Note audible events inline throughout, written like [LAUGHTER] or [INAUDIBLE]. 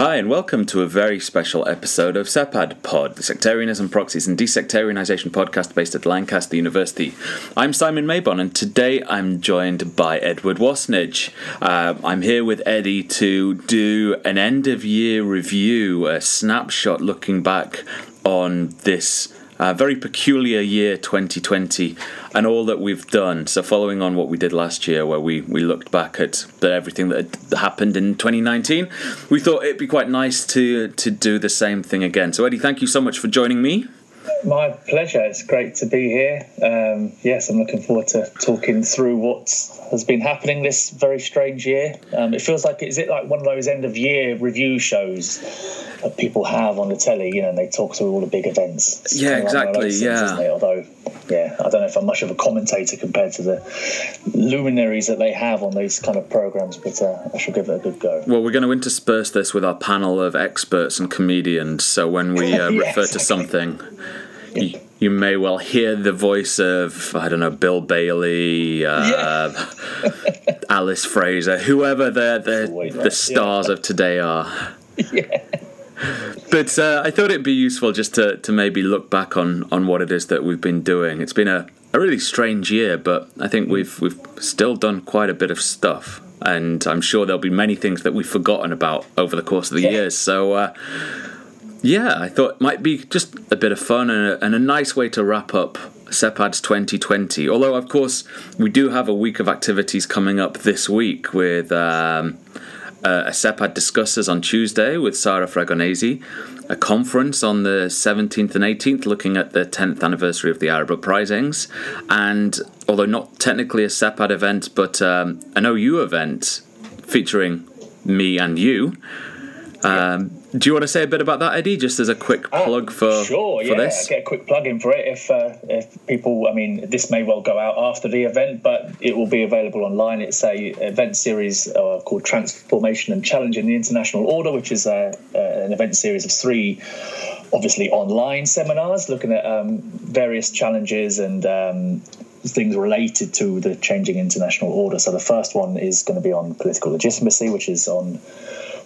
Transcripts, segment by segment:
Hi, and welcome to a very special episode of SEPAD Pod, the Sectarianism, Proxies, and Desectarianisation podcast based at Lancaster University. I'm Simon Mabon, and today I'm joined by Edward Wastnidge. Uh, I'm here with Eddie to do an end of year review, a snapshot looking back on this uh, very peculiar year 2020 and all that we've done. So, following on what we did last year, where we, we looked back at the, everything that happened in 2019, we thought it'd be quite nice to, to do the same thing again. So, Eddie, thank you so much for joining me. My pleasure. It's great to be here. Um, yes, I'm looking forward to talking through what has been happening this very strange year. Um, it feels like is it like one of those end of year review shows that people have on the telly, you know, and they talk through all the big events. It's yeah, exactly. Yeah. Although, yeah, I don't know if I'm much of a commentator compared to the luminaries that they have on these kind of programs, but uh, I shall give it a good go. Well, we're going to intersperse this with our panel of experts and comedians. So when we [LAUGHS] uh, yeah, refer exactly. to something you, you, may well hear the voice of I don't know Bill Bailey, uh, yeah. [LAUGHS] Alice Fraser, whoever the the, the stars of today are. [LAUGHS] Yeah. But uh, I thought it'd be useful just to, to maybe look back on, on what it is that we've been doing. It's been a, a really strange year, but I think we've we've still done quite a bit of stuff, and I'm sure there'll be many things that we've forgotten about over the course of the yeah. years. So. Uh, yeah, I thought it might be just a bit of fun and a, and a nice way to wrap up SEPAD's 2020. Although, of course, we do have a week of activities coming up this week with um, a SEPAD discusses on Tuesday with Sara Fregonese, a conference on the 17th and 18th looking at the 10th anniversary of the Arab uprisings, and although not technically a SEPAD event, but um, an OU event featuring me and you. Um, do you want to say a bit about that, Eddie? Just as a quick uh, plug for sure, for yeah. This? Get a quick plug in for it. If uh, if people, I mean, this may well go out after the event, but it will be available online. It's a event series uh, called Transformation and Challenge in the International Order, which is a, uh, an event series of three, obviously online seminars looking at um, various challenges and. Um, things related to the changing international order. So the first one is going to be on political legitimacy, which is on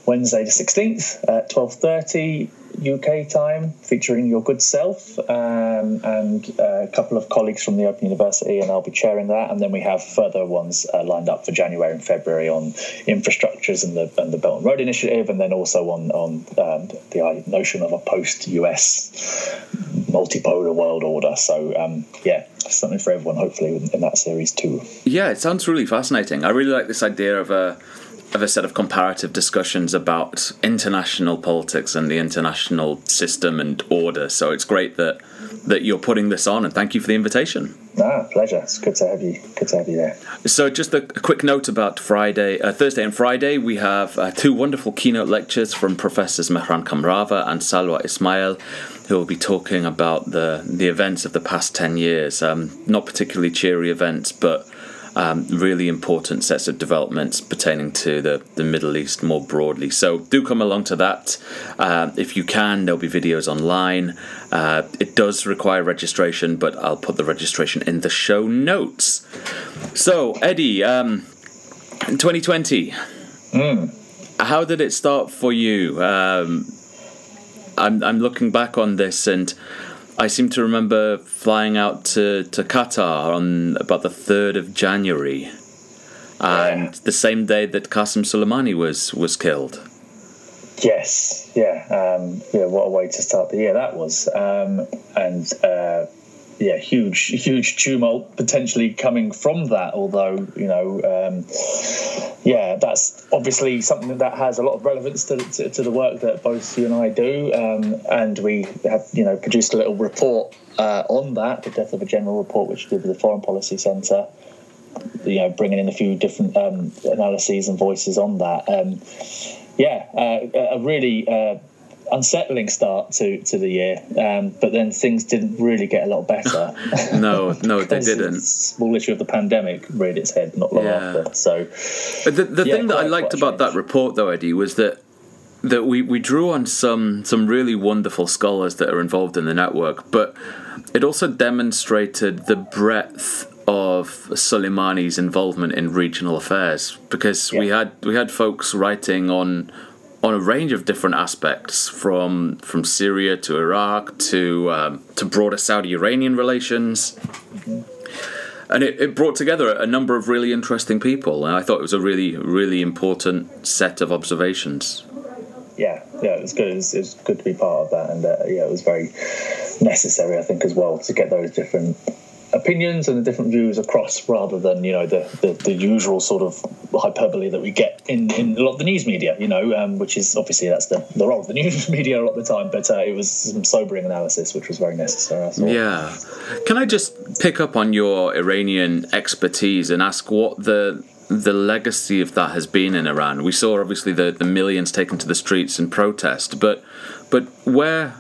Wednesday the 16th at 12.30 UK time, featuring your good self um, and a couple of colleagues from the Open University, and I'll be chairing that. And then we have further ones uh, lined up for January and February on infrastructures and the, and the Belt and Road Initiative, and then also on, on um, the notion of a post-US multipolar world order. So, um, yeah, something for everyone, hopefully, in that series too. Yeah, it sounds really fascinating. I really like this idea of a of a set of comparative discussions about international politics and the international system and order. So it's great that that you're putting this on, and thank you for the invitation. Ah, pleasure. It's good to have you. Good to have you there. So, just a, a quick note about Friday, uh, Thursday, and Friday. We have uh, two wonderful keynote lectures from Professors Mehran Kamrava and Salwa Ismail, who will be talking about the the events of the past ten years. Um, not particularly cheery events, but um, really important sets of developments pertaining to the, the Middle East more broadly. So do come along to that. Uh, if you can, there'll be videos online. Uh, it does require registration, but I'll put the registration in the show notes. So, Eddie, um, 2020. Mm. How did it start for you? Um, I'm, I'm looking back on this and I seem to remember flying out to, to Qatar on about the 3rd of January, and yeah. the same day that Qasem Soleimani was, was killed. Yes, yeah, um, yeah. What a way to start the year that was, um, and uh, yeah, huge, huge tumult potentially coming from that. Although you know, um, yeah, that's obviously something that has a lot of relevance to, to, to the work that both you and I do, um, and we have you know produced a little report uh, on that, the death of a general report, which we did with the Foreign Policy Centre. You know, bringing in a few different um, analyses and voices on that. Um, yeah, uh, a really uh, unsettling start to, to the year, um, but then things didn't really get a lot better. [LAUGHS] [LAUGHS] no, no, they didn't. Small issue of the pandemic reared its head not long yeah. after. So, but the, the yeah, thing that I liked about that report, though, Eddie, was that that we, we drew on some some really wonderful scholars that are involved in the network, but it also demonstrated the breadth of Soleimani's involvement in regional affairs because yeah. we had we had folks writing on on a range of different aspects, from from Syria to Iraq to um, to broader Saudi-Iranian relations. And it, it brought together a number of really interesting people, and I thought it was a really, really important set of observations yeah, yeah, it was good. It was, it was, good to be part of that, and uh, yeah, it was very necessary, I think, as well, to get those different opinions and the different views across rather than you know the, the, the, usual sort of hyperbole that we get in, in a lot of the news media you know um, which is obviously that's the, the role of the [LAUGHS] news media a lot of the time but uh, it was some sobering analysis which was very necessary yeah. Can I just pick up on your Iranian expertise and ask what the the legacy of that has been in Iran? We saw obviously the, the millions taken to the streets in protest but but where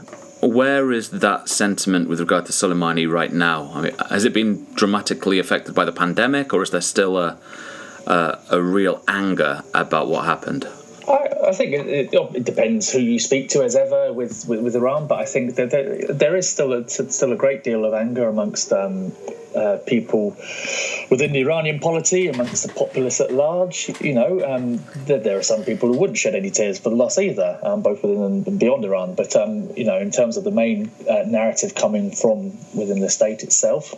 where is that sentiment with regard to Soleimani right now? I mean, has it been dramatically affected by the pandemic, or is there still a a, a real anger about what happened? I, I think it, it, it, depends who you speak to, as ever, with, with, with Iran. But I think that there, there is still a, still a great deal of anger amongst um, uh, people within the Iranian polity, amongst the populace at large. You know, um, there, there, are some people who wouldn't shed any tears for the loss either, um, both within and beyond Iran. But um, you know, in terms of the main uh, narrative coming from within the state itself.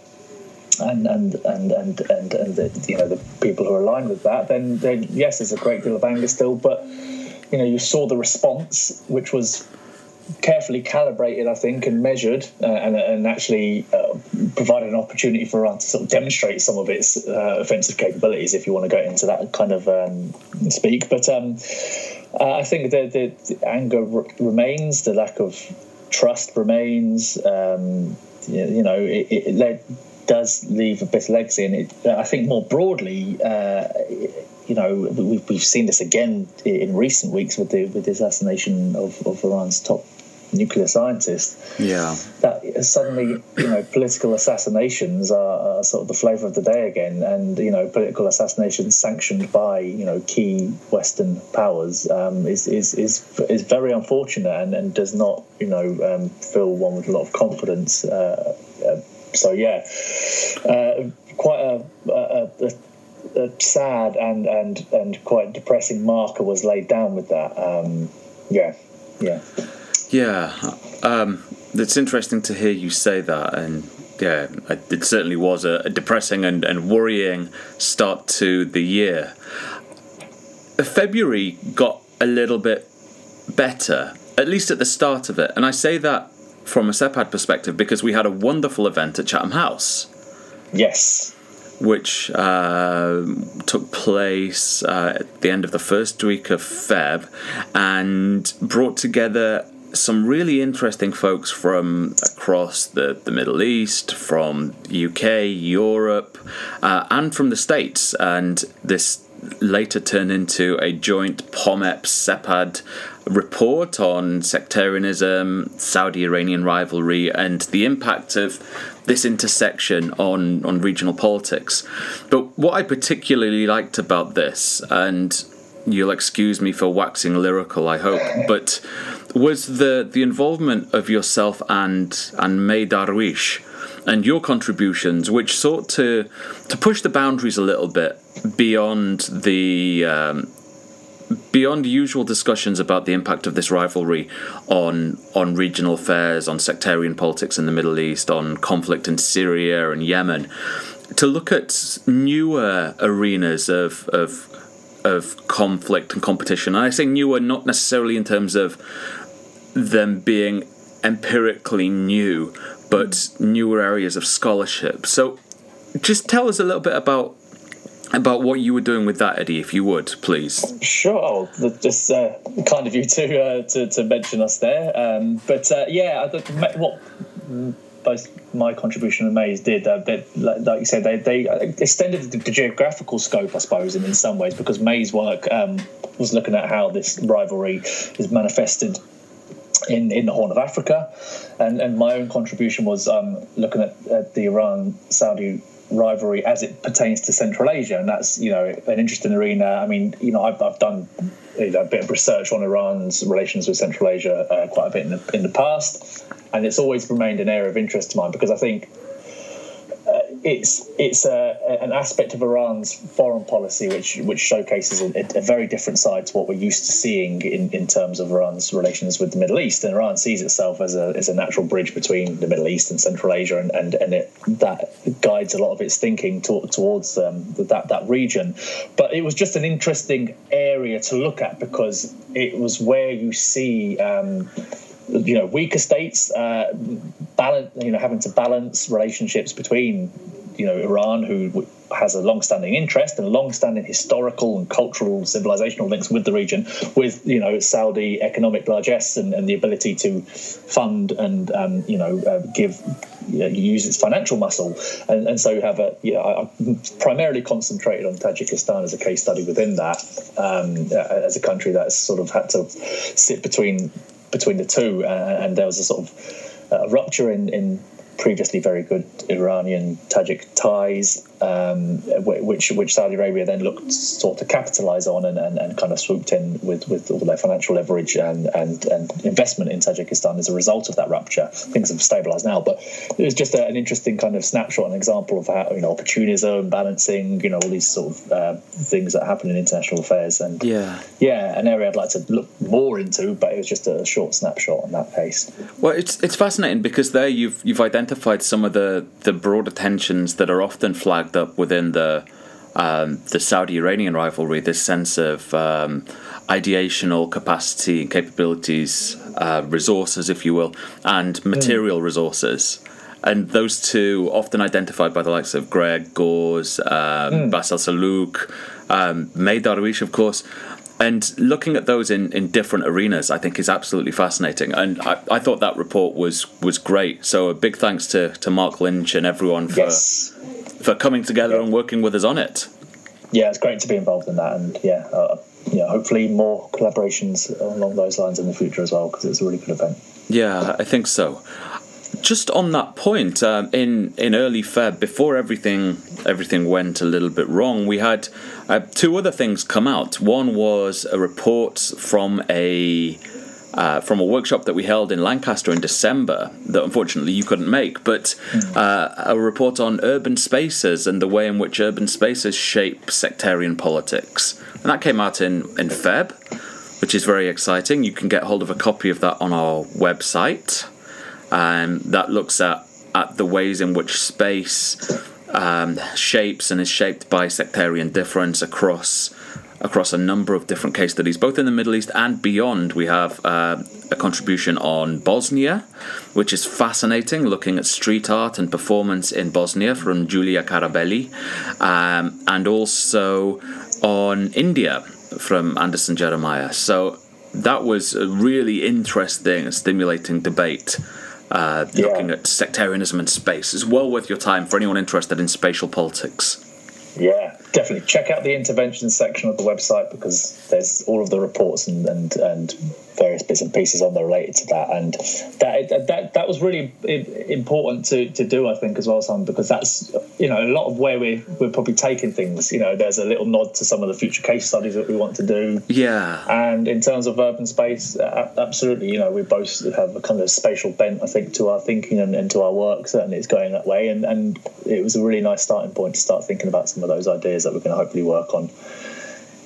And and and and and, and the, you know the people who are aligned with that, then, then yes, there's a great deal of anger still. But you know, you saw the response, which was carefully calibrated, I think, and measured, uh, and, and, actually uh, provided an opportunity for Iran to sort of demonstrate some of its uh, offensive capabilities, if you want to go into that kind of um, speak. But um, uh, I think the, the, the anger remains, the lack of trust remains. Um, you, know, it, it, it, does leave a bit of legacy, and it, I think more broadly uh, you know, we've, we've seen this again in recent weeks with the with the assassination of, of Iran's top nuclear scientist. Yeah. That suddenly, you know, political assassinations are, are, sort of the flavour of the day again, and you know, political assassinations sanctioned by you know key Western powers um, is, is is is very unfortunate and, and does not you know um, fill one with a lot of confidence. Uh, so yeah, uh, quite a, a, a a sad and and and quite depressing marker was laid down with that. Um, yeah, yeah, yeah. Um, it's interesting to hear you say that, and yeah, it certainly was a, a depressing and, and worrying start to the year. February got a little bit better, at least at the start of it, and I say that from a SEPAD perspective because we had a wonderful event at Chatham House. Yes which uh, took place uh, at the end of the first week of Feb and brought together some really interesting folks from across the, the Middle East, from UK, Europe, uh, and from the States. And this later turned into a joint POMEP SEPAD report on sectarianism, Saudi Iranian rivalry, and the impact of this intersection on, on regional politics. But what I particularly liked about this, and you'll excuse me for waxing lyrical, I hope, but was the, the involvement of yourself and, and May Darwish and your contributions, which sought to to push the boundaries a little bit beyond the um, beyond usual discussions about the impact of this rivalry on on regional affairs, on sectarian politics in the Middle East, on conflict in Syria and Yemen, to look at newer arenas of of of conflict and competition. And I say newer not necessarily in terms of them being empirically new, but newer areas of scholarship. So just tell us a little bit about about what you were doing with that, Eddie, if you would, please. Sure. Just uh, kind of you to, uh, to, to mention us there. Um, but uh, yeah, what both my contribution and May's did, uh, they, like, you said, they, they extended the, the, geographical scope, I suppose, in, in some ways, because May's work um, was looking at how this rivalry is manifested in, in the Horn of Africa, and, and my own contribution was um, looking at, at the Iran Saudi rivalry as it pertains to Central Asia, and that's you know an interesting arena. I mean, you know, I've, I've done you know, a bit of research on Iran's relations with Central Asia uh, quite a bit in the in the past, and it's always remained an area of interest to mine because I think. It's it's a, an aspect of Iran's foreign policy which which showcases a, a, very different side to what we're used to seeing in, in terms of Iran's relations with the Middle East. And Iran sees itself as a as a natural bridge between the Middle East and Central Asia, and and, and it, that guides a lot of its thinking to, towards um, that that region. But it was just an interesting area to look at because it was where you see. Um, you know weaker states uh, balance you know having to balance relationships between you know Iran who has a long-standing interest and long-standing historical and cultural civilizational links with the region with you know Saudi economic largesse and, and the ability to fund and um, you know uh, give you know, use its financial muscle. And, and so you have a you know, primarily concentrated on Tajikistan as a case study within that um, as a country that's sort of had to sit between between the two, uh, and there was a sort of uh, rupture in, in previously very good Iranian Tajik ties, um, which which Saudi Arabia then looked sought to capitalize on and, and, and, kind of swooped in with, with all their financial leverage and, and, and investment in Tajikistan as a result of that rupture. Things have stabilized now, but it was just a, an interesting kind of snapshot, an example of how you know opportunism, balancing, you know, all these sort of uh, things that happen in international affairs. And yeah, yeah, an area I'd like to look more into, but it was just a short snapshot on that case. Well, it's it's fascinating because there you've you've identified some of the the broader tensions that are often flagged up within the um, the Saudi Iranian rivalry, this sense of um, ideational capacity and capabilities, uh, resources, if you will, and material mm. resources. And those two, often identified by the likes of Greg Gause, um, mm. Bassel Salloukh, um, May Darwish, of course. And looking at those in, in different arenas, I think is absolutely fascinating. And I, I thought that report was was great. So a big thanks to, to Marc Lynch and everyone for yes for coming together yeah. and working with us on it. Yeah, it's great to be involved in that, and yeah, uh, yeah, hopefully more collaborations along those lines in the future as well because it's a really good event. Yeah, I think so. Just on that point, um, in in early Feb, before everything everything went a little bit wrong, we had uh, two other things come out. One was a report from a uh, from a workshop that we held in Lancaster in December that unfortunately you couldn't make, but uh, a report on urban spaces and the way in which urban spaces shape sectarian politics. And that came out in, in Feb, which is very exciting. You can get hold of a copy of that on our website. Um, that looks at, at the ways in which space um, shapes and is shaped by sectarian difference across across a number of different case studies, both in the Middle East and beyond. We have uh, a contribution on Bosnia, which is fascinating, looking at street art and performance in Bosnia from Giulia Carabelli, um, and also on India from Anderson Jeremiah. So that was a really interesting stimulating debate. Uh, yeah. Looking at sectarianism and space. It's well worth your time for anyone interested in spatial politics. Yeah, definitely. Check out the intervention section of the website because there's all of the reports and, and, and various bits and pieces on there related to that. And that that that was really important to, to do, I think, as well, Simon, because that's you know a lot of where we're we're probably taking things. You know, there's a little nod to some of the future case studies that we want to do. Yeah. And in terms of urban space, absolutely. You know, we both have a kind of spatial bent, I think, to our thinking and, and to our work. Certainly, it's going that way. And and it was a really nice starting point to start thinking about some of those ideas that we're going to hopefully work on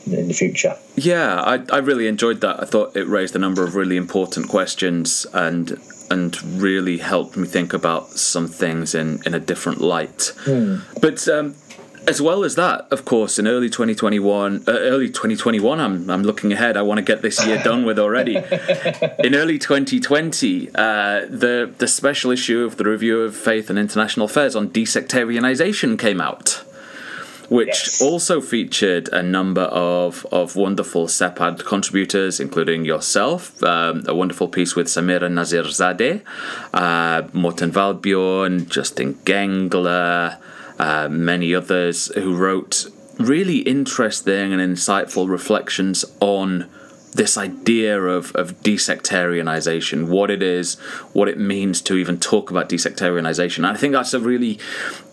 in the future. Yeah, I, I really enjoyed that. I thought it raised a number of really important questions and and really helped me think about some things in, in a different light. Mm. But um, as well as that, of course, in early 2021, uh, early 2021, I'm, I'm looking ahead. I want to get this year [LAUGHS] done with already. in early 2020, uh, the the special issue of the Review of Faith and International Affairs on desectarianization came out which yes. also featured a number of, of wonderful SEPAD contributors, including yourself, um, a wonderful piece with Samira Nasirzadeh, uh, Morten Valbjørn, Justin Gengler, uh, many others who wrote really interesting and insightful reflections on this idea of, of desectarianization, what it is, what it means to even talk about desectarianization. And I think that's a really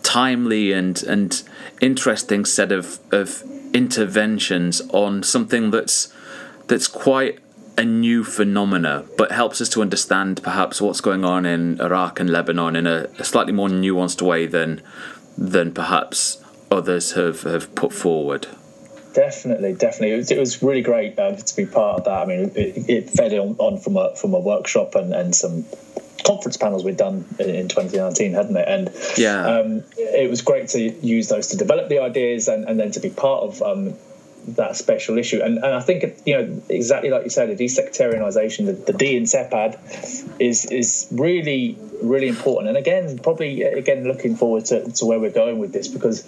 timely and and interesting set of, of interventions on something that's that's quite a new phenomena, but helps us to understand perhaps what's going on in Iraq and Lebanon in a, a slightly more nuanced way than than perhaps others have, have put forward. Definitely, definitely. It was, it was really great uh, to be part of that. I mean, it, it fed on, on, from a from a workshop and, and some conference panels we'd done in, in 2019, hadn't it? And yeah, um, it was great to use those to develop the ideas and, and then to be part of um, that special issue. And, and I think you know exactly like you said, the desectarianisation, the, the D in SEPAD is is really really important. And again, probably again looking forward to, to where we're going with this because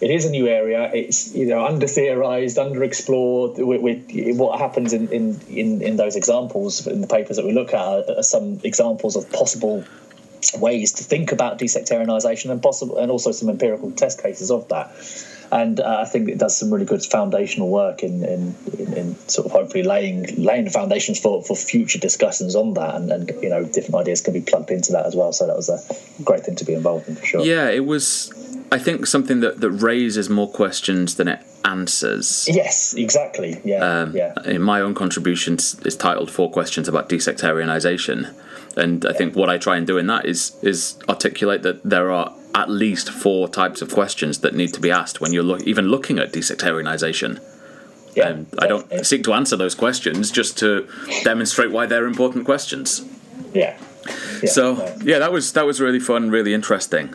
it is a new area. It's you know under theorized, under explored. what happens in, in, in, in, those examples in the papers that we look at are, are some examples of possible ways to think about desectarianisation and possible and also some empirical test cases of that and uh, I think it does some really good foundational work in, in, in, in, sort of hopefully laying laying the foundations for, for future discussions on that, and, and you know different ideas can be plugged into that as well. So that was a great thing to be involved in for sure. Yeah, it was. I think something that, that raises more questions than it answers. Yes, exactly. Yeah, um, yeah. In my own contribution is titled Four Questions About Desectarianization. And I think what I try and do in that is is articulate that there are at least four types of questions that need to be asked when you're look, even looking at desectarianization. Yeah, and I don't seek to answer those questions just to demonstrate why they're important questions. Yeah. Yeah so yeah, that was that was really fun, really interesting.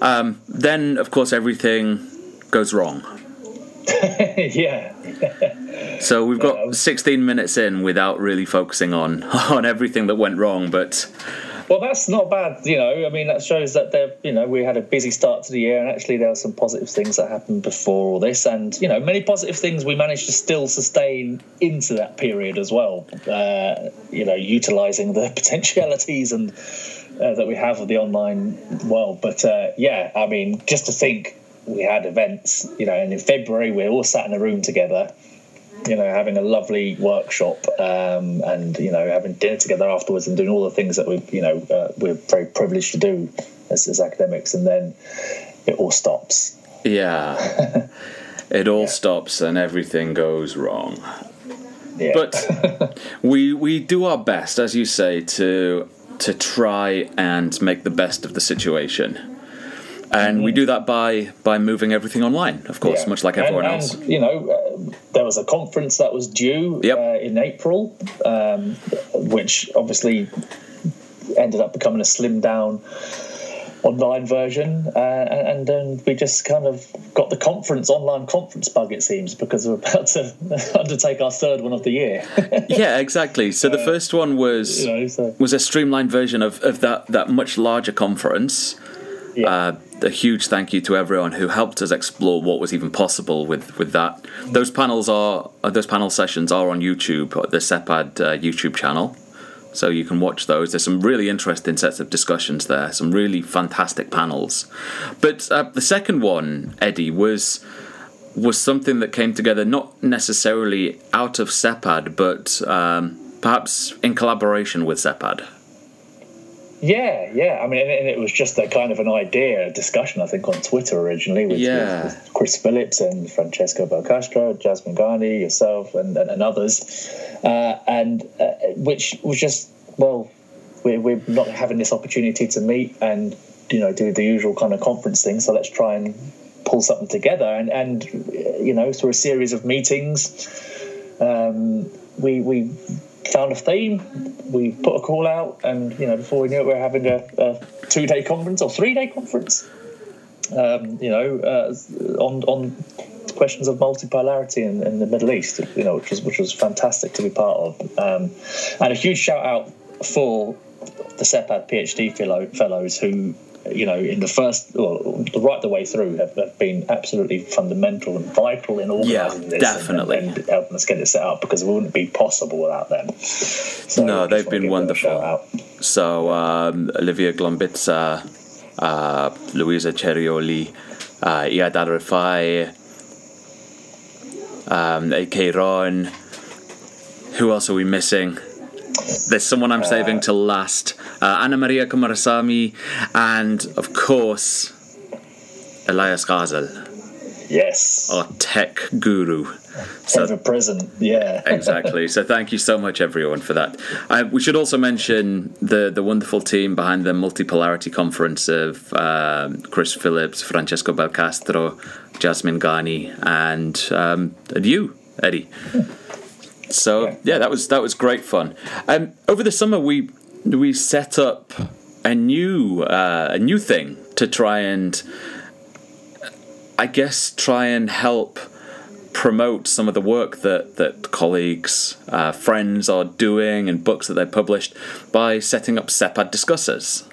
Um, then of course everything goes wrong. [LAUGHS] yeah. so we've got 16 minutes in without really focusing on [LAUGHS] on everything that went wrong, but well, that's not bad. You know, I mean, that shows that there. You know, we had a busy start to the year, and actually there were some positive things that happened before all this, and you know, many positive things we managed to still sustain into that period as well. Uh, you know, utilizing the [LAUGHS] potentialities and uh, that we have of the online world. But uh, yeah, I mean, just to think we had events, you know, and in February we all sat in a room together you know, having a lovely workshop um, and you know having dinner together afterwards and doing all the things that we you know uh, we're very privileged to do as, as academics, and then it all stops. Yeah, [LAUGHS] it all yeah. stops and everything goes wrong. Yeah. But [LAUGHS] we we do our best, as you say, to to try and make the best of the situation and we do that by by moving everything online, of course, yeah. much like everyone and, else. you know, there was a conference that was due yep. uh, in April, um, which obviously ended up becoming a slim down online version, uh, and then we just kind of got the conference online conference bug. It seems because we're about to [LAUGHS] undertake our third one of the year. [LAUGHS] yeah, exactly. So the uh, first one was you know, so. was a streamlined version of, of that that much larger conference. Yeah. Uh, a huge thank you to everyone who helped us explore what was even possible with, with that. Those panels are uh, those panel sessions are on YouTube, the SEPAD uh, YouTube channel, so you can watch those. There's some really interesting sets of discussions there, some really fantastic panels. But uh, the second one, Eddie, was was something that came together not necessarily out of SEPAD, but um, perhaps in collaboration with SEPAD. Yeah, yeah. I mean, and it was just a kind of an idea, a discussion, I think, on Twitter originally with, yeah. with Chris Phillips and Francesco Belcastro, Jasmine Gani, yourself, and, and, and others, uh, and uh, which was just well, we're, we're not having this opportunity to meet and you know do the usual kind of conference thing, so let's try and pull something together, and and you know through a series of meetings, um, we we found a theme. We put a call out, and you know, before we knew it, we were having a, a two-day conference or three-day conference. Um, you know, uh, on on questions of multipolarity in, in, the Middle East. You know, which was which was fantastic to be part of. Um, and a huge shout out for the SEPAD PhD fellow, fellows who you know, in the first, well, right the way through, have, have been absolutely fundamental and vital in organising yeah, this definitely. And, and, helping us get it set up because it wouldn't be possible without them. So no, they've been wonderful. So um, Olivia Glombitza, uh, Louisa Cerioli, uh, Al-Rifai, um, AK Ron. Who else are we missing? There's someone I'm saving to last. Uh, Anna Maria Kumarasamy, and of course, Elias Ghazel. Yes. Our tech guru. So, Ever present, yeah. [LAUGHS] exactly. So thank you so much, everyone, for that. Uh, we should also mention the the wonderful team behind the Multipolarity Conference of um, Chris Phillips, Francesco Belcastro, Jasmine Gani, and um, and you, Eddie. So yeah, that was that was great fun. Um, over the summer, we we set up a new uh, a new thing to try and I guess try and help promote some of the work that that colleagues, uh, friends are doing and books that they've published by setting up SEPAD discussers,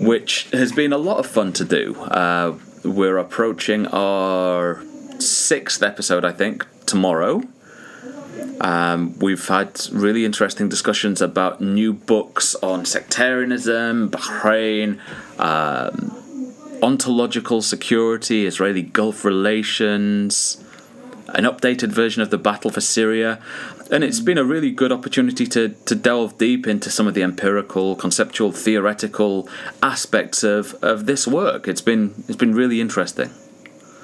which has been a lot of fun to do. Uh, we're approaching our sixth episode, I think, tomorrow. Um, we've had really interesting discussions about new books on sectarianism, Bahrain, um, ontological security, Israeli Gulf relations, an updated version of the battle for Syria. And it's been a really good opportunity to, to delve deep into some of the empirical, conceptual, theoretical aspects of, of this work. It's been it's been really interesting.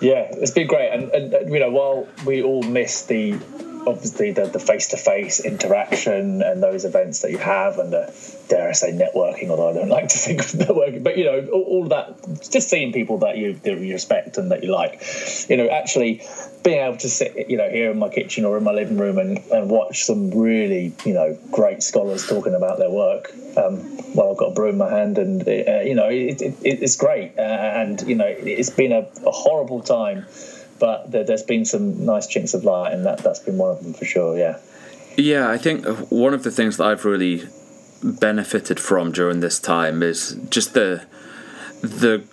Yeah, it's been great, and, and you know, while we all miss the obviously the, the face-to-face interaction and those events that you have and the dare I say networking although I don't like to think of networking but you know all, all that just seeing people that you, that you respect and that you like. You know actually being able to sit you know here in my kitchen or in my living room and, and watch some really you know great scholars talking about their work um, while I've got a brew in my hand and uh, you know it, it, it's great. Uh, and you know it's been a, a horrible time but there, has been some nice chinks of light, and that that's been one of them for sure. Yeah. Yeah, I think uh, one of the things that I've really benefited from during this time is just the the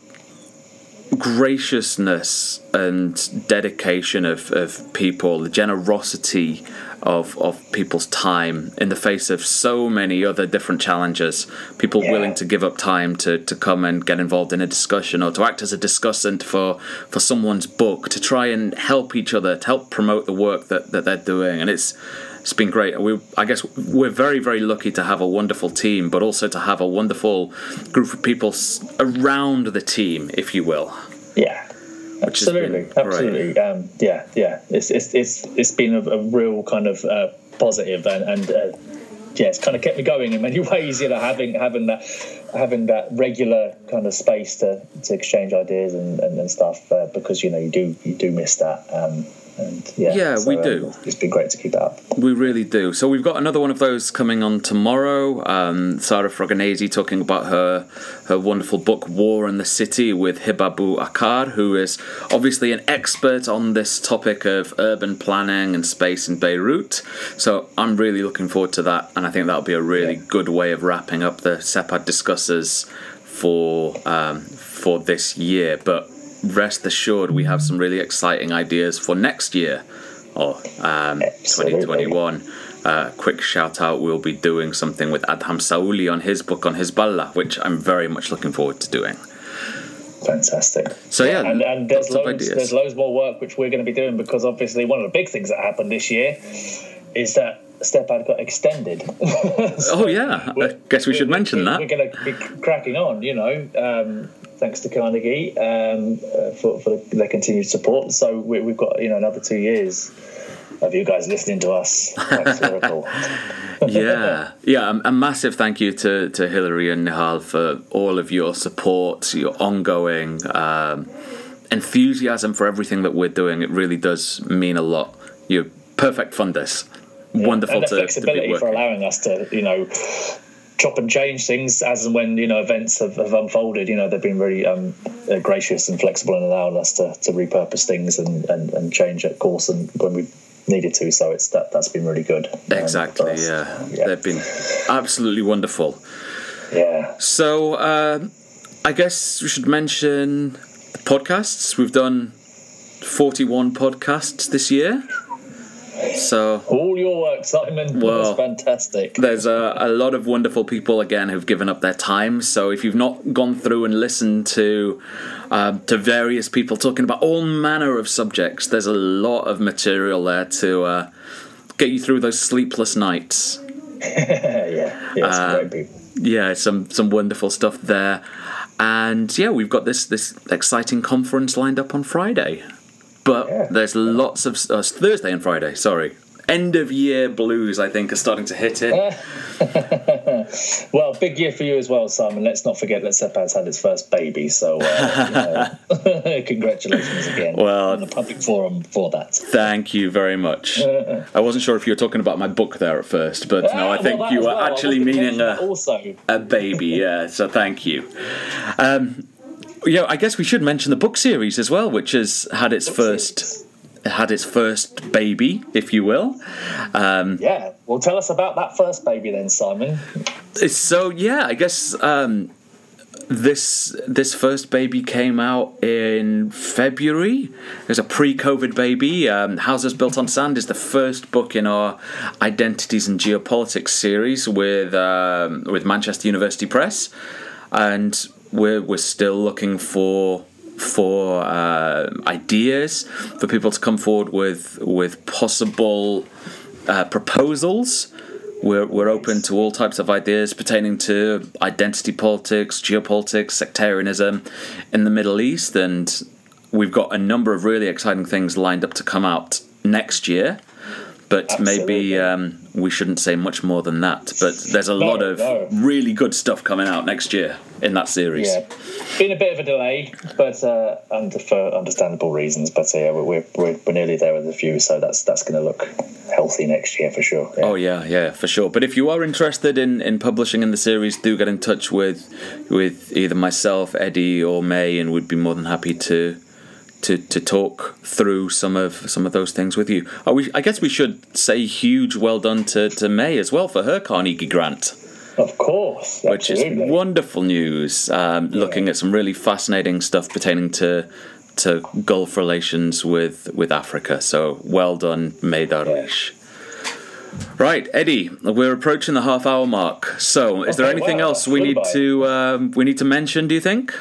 graciousness and dedication of, of people, the generosity of, of people's time in the face of so many other different challenges. People yeah. willing to give up time to, to come and get involved in a discussion or to act as a discussant for, for someone's book, to try and help each other, to help promote the work that, that they're doing. And it's it's been great. We, I guess we're very, very lucky to have a wonderful team, but also to have a wonderful group of people around the team, if you will. Yeah, absolutely, absolutely. Um, yeah, yeah. It's it's it's it's been a, a real kind of uh, positive and and. Uh, yeah, it's kind of kept me going in many [LAUGHS] ways. You know, having having that having that regular kind of space to, to exchange ideas and, and, and stuff uh, because you know you do you do miss that. Um, and yeah, yeah so, we do. Um, it's been great to keep it up. We really do. So we've got another one of those coming on tomorrow. Um, Sarah Fregonese talking about her her wonderful book War and the City with Hiba Bou Akar, who is obviously an expert on this topic of urban planning and space in Beirut. So I'm really looking forward to that, and I think that'll be a really yeah. good way of wrapping up the SEPAD discussers for um, for this year. But rest assured, we have some really exciting ideas for next year or um, 2021. Uh, quick shout out, we'll be doing something with Adham Saouli on his book on Hezbollah, which I'm very much looking forward to doing. Fantastic. So yeah, and, and there's loads, there's loads more work which we're going to be doing because obviously one of the big things that happened this year is that SEPAD got extended. so [LAUGHS] oh yeah, I guess we should mention that. We're going to be cracking on, you know. Um, thanks to Carnegie um, uh, for, for their continued support. So we, have got you know another two years of you guys listening to us. [LAUGHS] yeah, yeah. A, massive thank you to to Hillary and Nihal for all of your support, your ongoing um, enthusiasm for everything that we're doing. It really does mean a lot. You're perfect funders. Yeah, Wonderful and to, flexibility to for allowing us to, you know, chop and change things as and when you know events have, have unfolded. You know they've been really um, uh, gracious and flexible in allowing us to, to repurpose things and, and, and change at course and when we needed to. So it's that that's been really good. Exactly. Um, yeah. yeah. they've been absolutely wonderful. Yeah. So uh, I guess we should mention podcasts. We've done forty-one podcasts this year. So all your work, Simon. Well, That's fantastic. There's a, a lot of wonderful people again who've given up their time. So if you've not gone through and listened to uh, to various people talking about all manner of subjects, there's a lot of material there to uh, get you through those sleepless nights. [LAUGHS] yeah, yeah, uh. Yeah, some some wonderful stuff there, and yeah, we've got this this exciting conference lined up on Friday. But yeah. there's lots of uh, Thursday and Friday. Sorry, end of year blues, I think, are starting to hit it. [LAUGHS] well, big year for you as well, Simon. Let's not forget that Sepaz had his first baby, so uh, [LAUGHS] congratulations again. Well, on the public forum for that. Thank you very much. [LAUGHS] I wasn't sure if you were talking about my book there at first, but no, I think well, you were well. actually meaning a, also. a baby. Yeah, so thank you. Um, yeah, I guess we should mention the book series as well, which has had its book first. Series had its first baby, if you will. Um, yeah, well, tell us about that first baby then, Simon. So yeah, I guess um, this this first baby came out in February. It was a pre-COVID baby. Um, Houses Built on Sand is the first book in our Identities and Geopolitics series with um, with Manchester University Press, and we're we're still looking for for uh, ideas, for people to come forward with with possible uh, proposals. We're, we're open to all types of ideas pertaining to identity politics, geopolitics, sectarianism in the Middle East, and we've got a number of really exciting things lined up to come out next year. But Absolutely. maybe um, we shouldn't say much more than that. But there's a no, lot of no. really good stuff coming out next year in that series. Yeah, been a bit of a delay, but uh, under, for understandable reasons. But yeah, we're, we're, we're nearly there with a few, so that's that's going to look healthy next year for sure. Yeah. Oh yeah, yeah, for sure. But if you are interested in, in publishing in the series, do get in touch with with either myself, Eddie, or May, and we'd be more than happy to to to talk through some of some of those things with you. Oh, we, I guess we should say huge well done to, to May as well for her Carnegie grant. Of course, which is wonderful news. Um, yeah. Looking at some really fascinating stuff pertaining to to Gulf relations with with Africa. So well done, May Darwish. Yeah. Right, Eddie, we're approaching the half hour mark. So, is okay, there anything well, else we need to um, we need to mention? Do you think?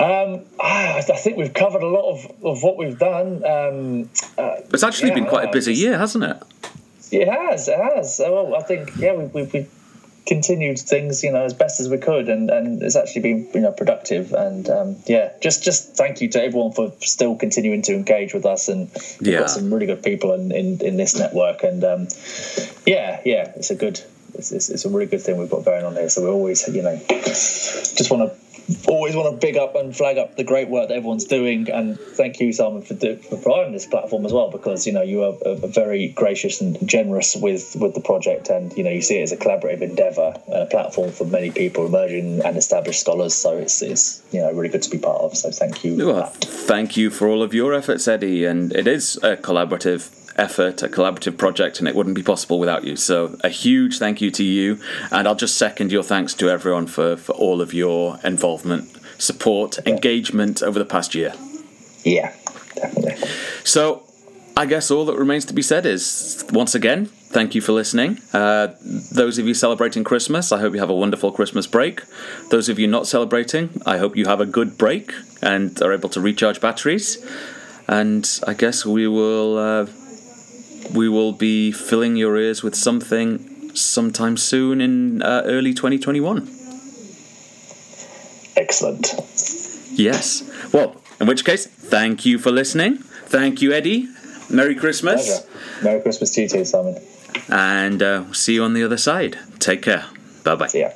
Um, I think we've covered a lot of, of what we've done. Um, uh, it's actually yeah, been quite a busy year, hasn't it? It has. It has. Well, I think yeah, we, we, we continued things you know as best as we could and and it's actually been you know productive and um, yeah just just thank you to everyone for still continuing to engage with us and yeah. got some really good people in in, in this network and um, yeah yeah it's a good it's, it's, it's, a really good thing we've got going on here so we always you know just want to always want to big up and flag up the great work that everyone's doing. And thank you, Simon, for, do, for providing this platform as well, because you know you are a very gracious and generous with with the project, and you know you see it as a collaborative endeavour and a platform for many people, emerging and established scholars. So it's it's you know really good to be part of. So thank you. Well, thank you for all of your efforts, Eddie, and it is a collaborative effort, a collaborative project, and it wouldn't be possible without you. So, a huge thank you to you, and I'll just second your thanks to everyone for, for all of your involvement, support, yeah. engagement over the past year. Yeah, definitely. So, I guess all that remains to be said is once again, thank you for listening. Uh, those of you celebrating Christmas, I hope you have a wonderful Christmas break. Those of you not celebrating, I hope you have a good break and are able to recharge batteries. And I guess we will. Uh, we will be filling your ears with something sometime soon in uh, early 2021. Excellent. Yes. Well, in which case, thank you for listening. Thank you, Eddie. Merry Christmas. Pleasure. Merry Christmas to you too, Simon. And uh, see you on the other side. Take care. Bye bye. See ya.